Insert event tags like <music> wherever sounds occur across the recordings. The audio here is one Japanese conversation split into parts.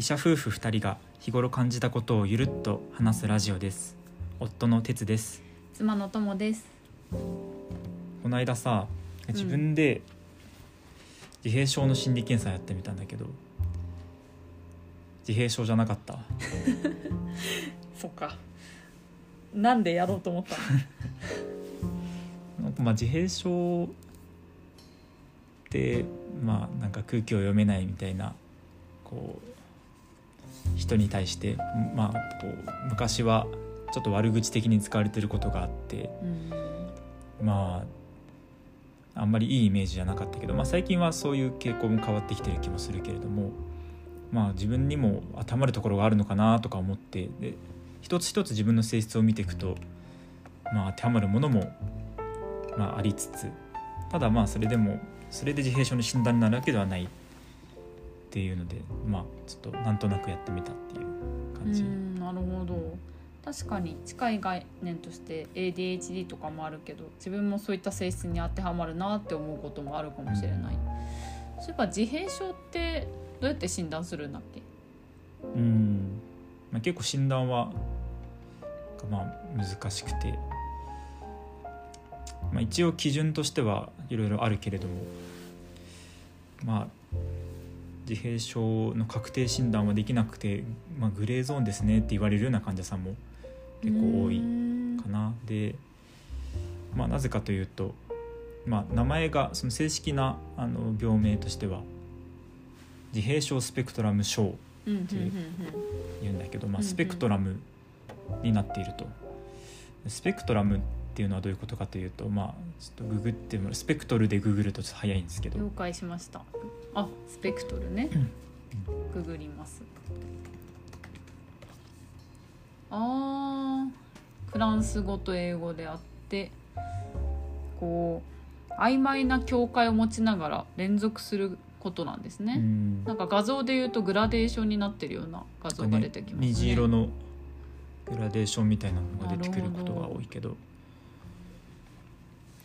医者夫婦2人が日頃感じたことをゆるっと話すラジオです。夫の哲です。妻の友です。この間さ自分で自閉症の心理検査やってみたんだけど自閉症じゃなかった？<laughs> そっか。なんでやろうと思った <laughs> なんかまあ自閉症ってまあなんか空気を読めないみたいなこう人に対してまあこう昔はちょっと悪口的に使われてることがあってうん。まああんまりいいイメージじゃなかったけど、まあ、最近はそういう傾向も変わってきてる気もするけれどもまあ自分にも当てはまるところがあるのかなとか思ってで一つ一つ自分の性質を見ていくと、まあ、当てはまるものも、まあ、ありつつただまあそれでもそれで自閉症の診断になるわけではないっていうのでまあちょっとなんとなくやってみたっていう感じ。うんなるほど。確かに近い概念として ADHD とかもあるけど自分もそういった性質に当てはまるなって思うこともあるかもしれない、そういえば自閉症ってどうやって診断するんだっけ？うん、まあ、結構診断はまあ難しくて、まあ、一応基準としてはいろいろあるけれどもまあ自閉症の確定診断はできなくて、まあ、グレーゾーンですねって言われるような患者さんも結構多いかな。で、まあ、なぜかというと、まあ、名前がその正式なあの病名としては自閉症スペクトラム症うんうんうん言うんだけど、まあ、スペクトラムになっていると。スペクトラムっていうのはどういうことかというとまあちょっとググってもスペクトルでググるとちょっと早いんですけど了解しましたあスペクトルね。ググります。あーフランス語と英語であってこう曖昧な境界を持ちながら連続することなんですね、うん。なんか画像で言うとグラデーションになってるような画像が出てきますね。虹色のグラデーションみたいなのが出てくることが多いけど。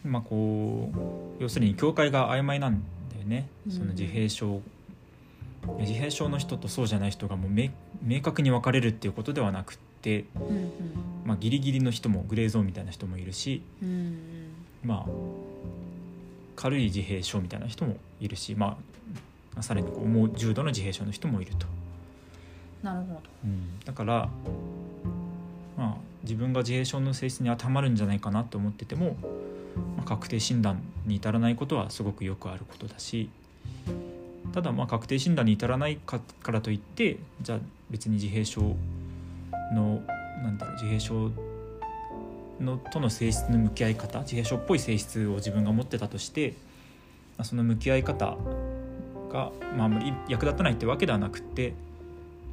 まあこう要するに境界が曖昧なんね、うんその自閉症自閉症の人とそうじゃない人がもう明明確に分かれるっていうことではなくって、うんまあ、ギリギリの人もグレーゾーンみたいな人もいるしうんうん。まあ軽い自閉症みたいな人もいるし、まあ、さらにこう重い重度の自閉症の人もいると。なるほど。うん、だから、まあ、自分が自閉症の性質に当てはまるんじゃないかなと思ってても、まあ、確定診断に至らないことはすごくよくあることだしただま確定診断に至らないからといってじゃあ別に自閉症のなんだろう自閉症のとの性質の向き合い方自閉症っぽい性質を自分が持ってたとして、その向き合い方が、まあ、まり役立たないってわけではなくって、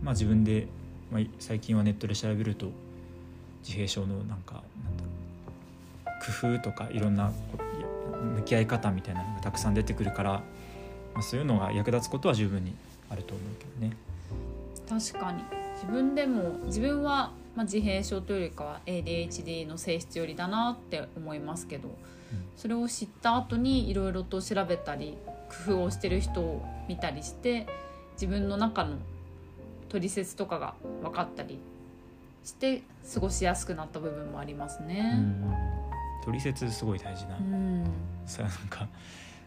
まあ、自分で、まあ、最近はネットで調べると自閉症のなんかなん工夫とかいろんなこ向き合い方みたいなのがたくさん出てくるから、まあ、そういうのが役立つことは十分にあると思うけどね。確かに自分でも自分は、まあ、自閉症というよりかは ADHD の性質よりだなって思いますけど、それを知った後にいろいろと調べたり工夫をしてる人を見たりして自分の中の取説とかが分かったりして過ごしやすくなった部分もありますうね。ん取説すごい大事な、うんさなんか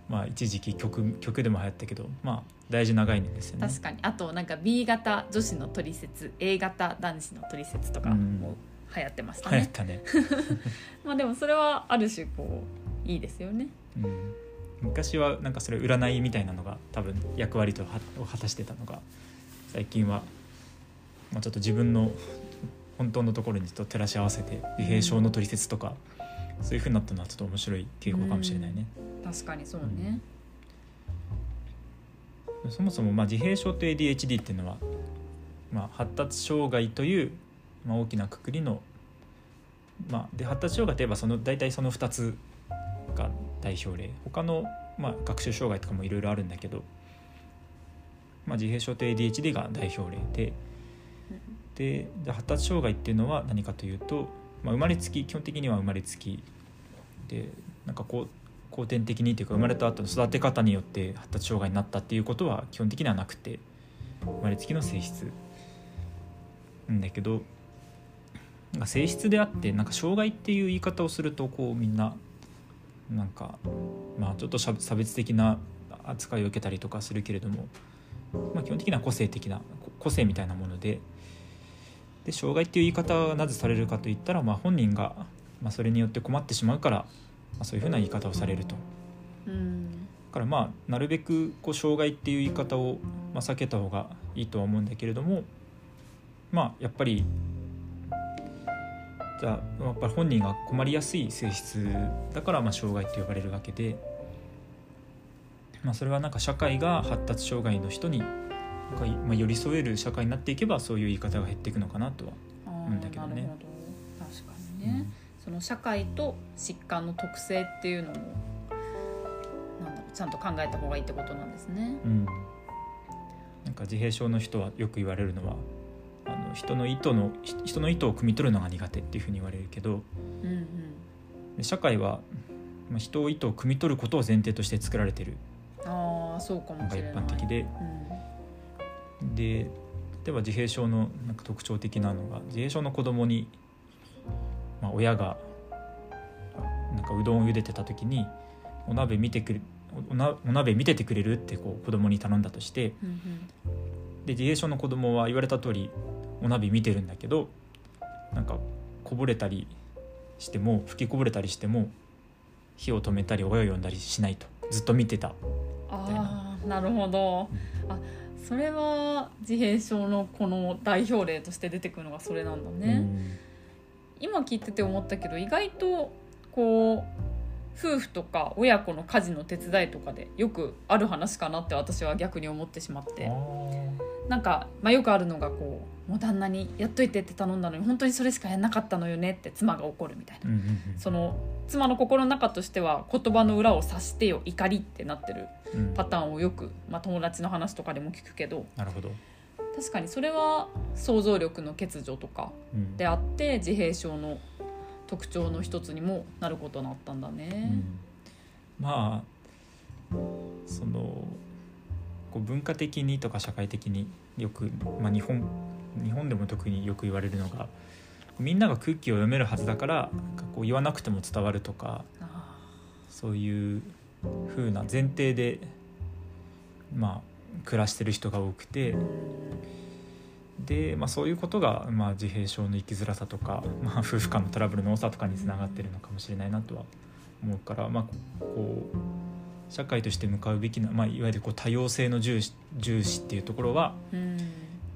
まあ一時期曲曲でも流行ったけどまあ大事な概念ですよね。確かにあとなんか B 型女子の取説 A 型男子の取説とかも流行ってましたね。流行ったね。<laughs> まあでもそれはある種こういいですよね。うん、昔はなんかそれ占いみたいなのが多分役割とはを果たしてたのが最近は、まあ、ちょっと自分の本当のところにと照らし合わせて自閉症の取説とか、そういうふうになったのはちょっと面白い傾向かもしれないね。確かにそうね。そもそもまあ自閉症と ADHD っていうのは、まあ、発達障害という、まあ、大きなくくりの、まあ、で発達障害といえばその大体その2つが代表例他の、まあ、学習障害とかもいろいろあるんだけど、まあ、自閉症と ADHD が代表例ででで発達障害っていうのは何かというと、まあ、生まれつき基本的には生まれつき。でなんかこう後天的にというか生まれた後の育て方によって発達障害になったっていうことは基本的にはなくて生まれつきの性質。なんだけどなんか性質であってなんか障害っていう言い方をするとこうみんななんかまあちょっと差別的な扱いを受けたりとかするけれども、まあ、基本的には個性的な個性みたいなものでで障害っていう言い方はなぜされるかといったら、まあ、本人が、まあ、それによって困ってしまうから、まあ、そういうふうな言い方をされると。うんだからまあなるべくこう障害っていう言い方を、まあ、避けた方がいいとは思うんだけれどもまあやっぱりじゃあやっぱり本人が困りやすい性質だからまあ障害って呼ばれるわけで、まあ、それはなんか社会が発達障害の人にまあ、寄り添える社会になっていけばそういう言い方が減っていくのかなとは思うんだけどね。ど。確かにね、うん、その社会と疾患の特性っていうのもなんだろうちゃんと考えた方がいいってことなんですね。うん、なんか自閉症の人はよく言われるのはあの人の意図の人の意図を汲み取るのが苦手っていうふうに言われるけど、うんうん、で社会は、まあ、人を意図を汲み取ることを前提として作られてる。あそうかもしれない。一般的で。うんで例えば自閉症のなんか特徴的なのが自閉症の子供に、まあ、親がなんかうどんを茹でてた時にお鍋見てくれお鍋見ててくれるってこう子供に頼んだとして、うんうん、で自閉症の子供は言われた通りお鍋見てるんだけどなんかこぼれたりしても吹きこぼれたりしても火を止めたり親を呼んだりしないとずっと見てた。ああなるほど、うん、あそれは自閉症のこの代表例として出てくるのがそれなんだね、うん、今聞いてて思ったけど意外とこう夫婦とか親子の家事の手伝いとかでよくある話かなって私は逆に思ってしまって。なんか、まあ、よくあるのがこうもう旦那にやっといてって頼んだのに本当にそれしかやんなかったのよねって妻が怒るみたいな、うんうんうん、その妻の心の中としては言葉の裏を察してよ怒りってなってるパターンをよく、まあ、友達の話とかでも聞くけど。なるほど。確かにそれは想像力の欠如とかであって、自閉症の特徴の一つにもなることになったんだね。うん、まあそのこう文化的にとか社会的によく、まあ、日本日本でも特によく言われるのがみんなが空気を読めるはずだからこう言わなくても伝わるとかそういう風な前提でまあ暮らしてる人が多くてで、まあ、そういうことが、まあ、自閉症の生きづらさとか、まあ、夫婦間のトラブルの多さとかにつながってるのかもしれないなとは思うから、まあ、こう社会として向かうべきな、まあ、いわゆるこう多様性の重視重視っていうところは、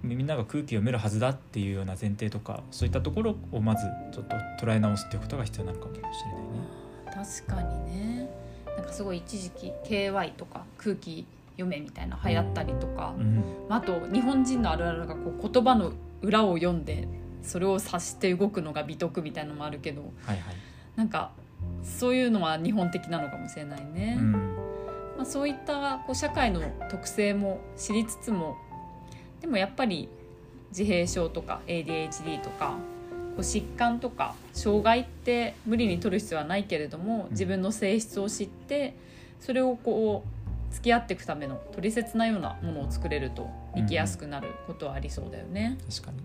みんなが空気読めるはずだっていうような前提とかそういったところをまずちょっと捉え直すっていうことが必要なのかもしれないね。確かにね。なんかすごい一時期 KY とか空気読めみたいな流行ったりとか、うん、あと日本人のあるあるがこう言葉の裏を読んでそれを察して動くのが美徳みたいのもあるけど、はいはい、なんかそういうのは日本的なのかもしれないね。うん、まあ、そういったこう社会の特性も知りつつもでもやっぱり自閉症とか ADHD とかこう疾患とか障害って無理に取る必要はないけれども自分の性質を知ってそれをこう付き合っていくための取説なようなものを作れると生きやすくなることはありそうだよね。うん、確かに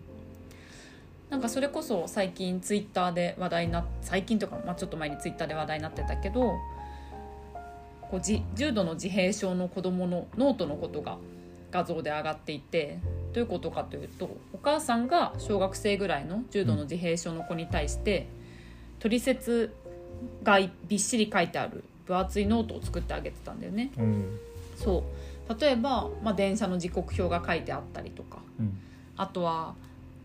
なんかそれこそ最近ツイッターで話題にな最近とか、まあ、ちょっと前にツイッターで話題になってたけどこうじ重度の自閉症の子どものノートのことが画像で上がっていてどういうことかというとお母さんが小学生ぐらいの重度の自閉症の子に対して取説がびっしり書いてある分厚いノートを作ってあげてたんだよね。うん、そう。例えば、まあ、電車の時刻表が書いてあったりとか、うん、あとは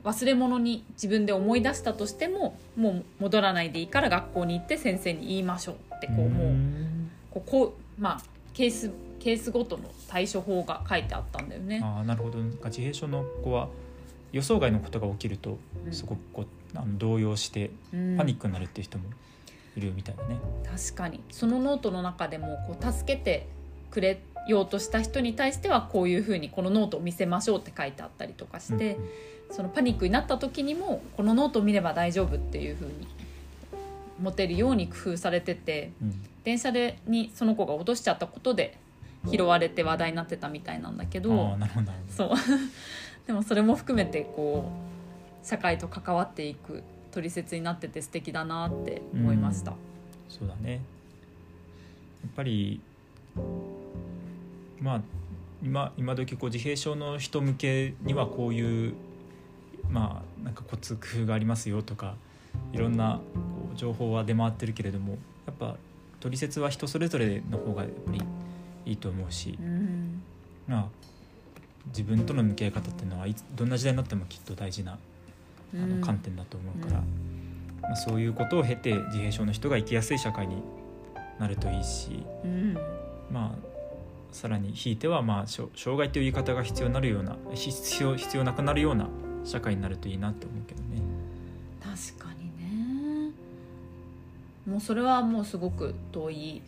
忘れ物に自分で思い出したとしてももう戻らないでいいから学校に行って先生に言いましょうってこうもうこうこうまあケースケースごとの対処法が書いてあったんだよね。あなるほど。自閉症の子は予想外のことが起きるとすごくこう、あの動揺してパニックになるっていう人もいるみたいだね。確かに。そのノートの中でもこう助けてくれようとした人に対してはこういうふうにこのノートを見せましょうって書いてあったりとかして、うんうん、そのパニックになった時にもこのノートを見れば大丈夫っていうふうに持てるように工夫されてて、うん、電車でにその子が落としちゃったことで拾われて話題になってたみたいなんだけあどそう。<laughs> でもそれも含めてこう社会と関わっていく取説になってて素敵だなって思いました。そうだね。やっぱりまあ今今時こう自閉症の人向けにはこういうまあなんかコツ工夫がありますよとかいろんなこう情報は出回ってるけれどもやっぱ取説は人それぞれの方がやっぱりいいと思うし、うん。まあ自分との向き合い方っていうのはいつどんな時代になってもきっと大事なあうん。の観点だと思うから、うん。まあ、そういうことを経て自閉症の人が生きやすい社会になるといいし、うん。まあ、さらにひいては、まあ、障害という言い方が必要になるような必要必要なくなるような社会になるといいなって思うけどね。確かに。ねもうそれはもうすごく遠い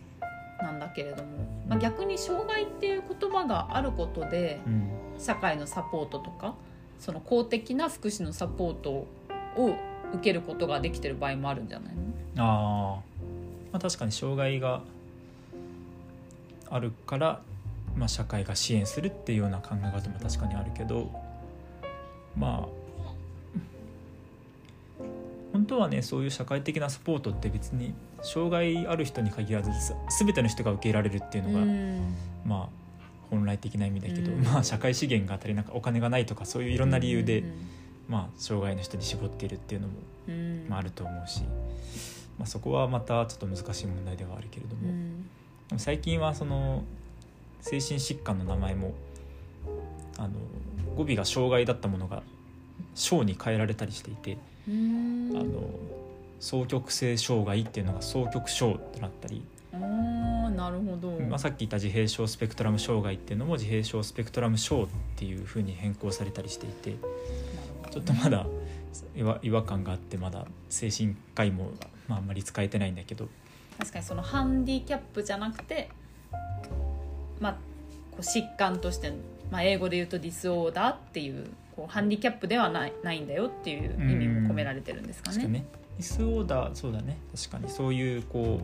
なんだけれども、まあ、逆に障害っていう言葉があることでうん。社会のサポートとかその公的な福祉のサポートを受けることができてる場合もあるんじゃないの？あー、まあ確かに障害があるから、まあ、社会が支援するっていうような考え方も確かにあるけどまあ本当はねそういう社会的なサポートって別に障害ある人に限らずさ全ての人が受けられるっていうのが、うん。まあ本来的な意味だけど、うん。まあ社会資源が足りなくお金がないとかそういういろんな理由で、うん。まあ障害の人に絞っているっていうのも、うん。まあ、あると思うし、まあ、そこはまたちょっと難しい問題ではあるけれども、うん。でも最近はその精神疾患の名前もあの語尾が障害だったものが症に変えられたりしていて、うんあの双極性障害っていうのが双極症となったり、あーなるほど、まあ、さっき言った自閉症スペクトラム障害っていうのも自閉症スペクトラム症っていうふうに変更されたりしていて。ちょっとまだ違和違和感があってまだ精神科医も、まあ、あんまり使えてないんだけど。確かにそのハンディキャップじゃなくてまあこう疾患として、まあ、英語で言うとディスオーダーっていうこうハンディキャップではないないんだよっていう意味も込められてるんですかね。ね。ディスオーダーそうだね。確かに。そういうこ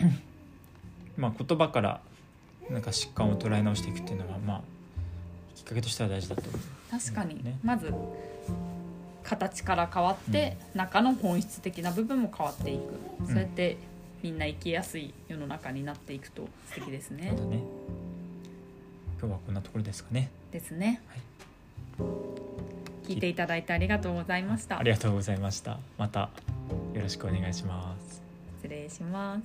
う <coughs> まあ言葉からなんか疾患を捉え直していくっていうのはまあきっかけとしては大事だと思う。確かに、ね。まず形から変わって、中の本質的な部分も変わっていく、ん。そうやってみんな生きやすい世の中になっていくと素敵ですね。ね。今日はこんなところですかね。ですね、聞いていただいてありがとうございました。ありがとうございました。またよろしくお願いします。失礼しま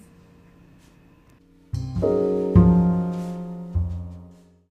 す。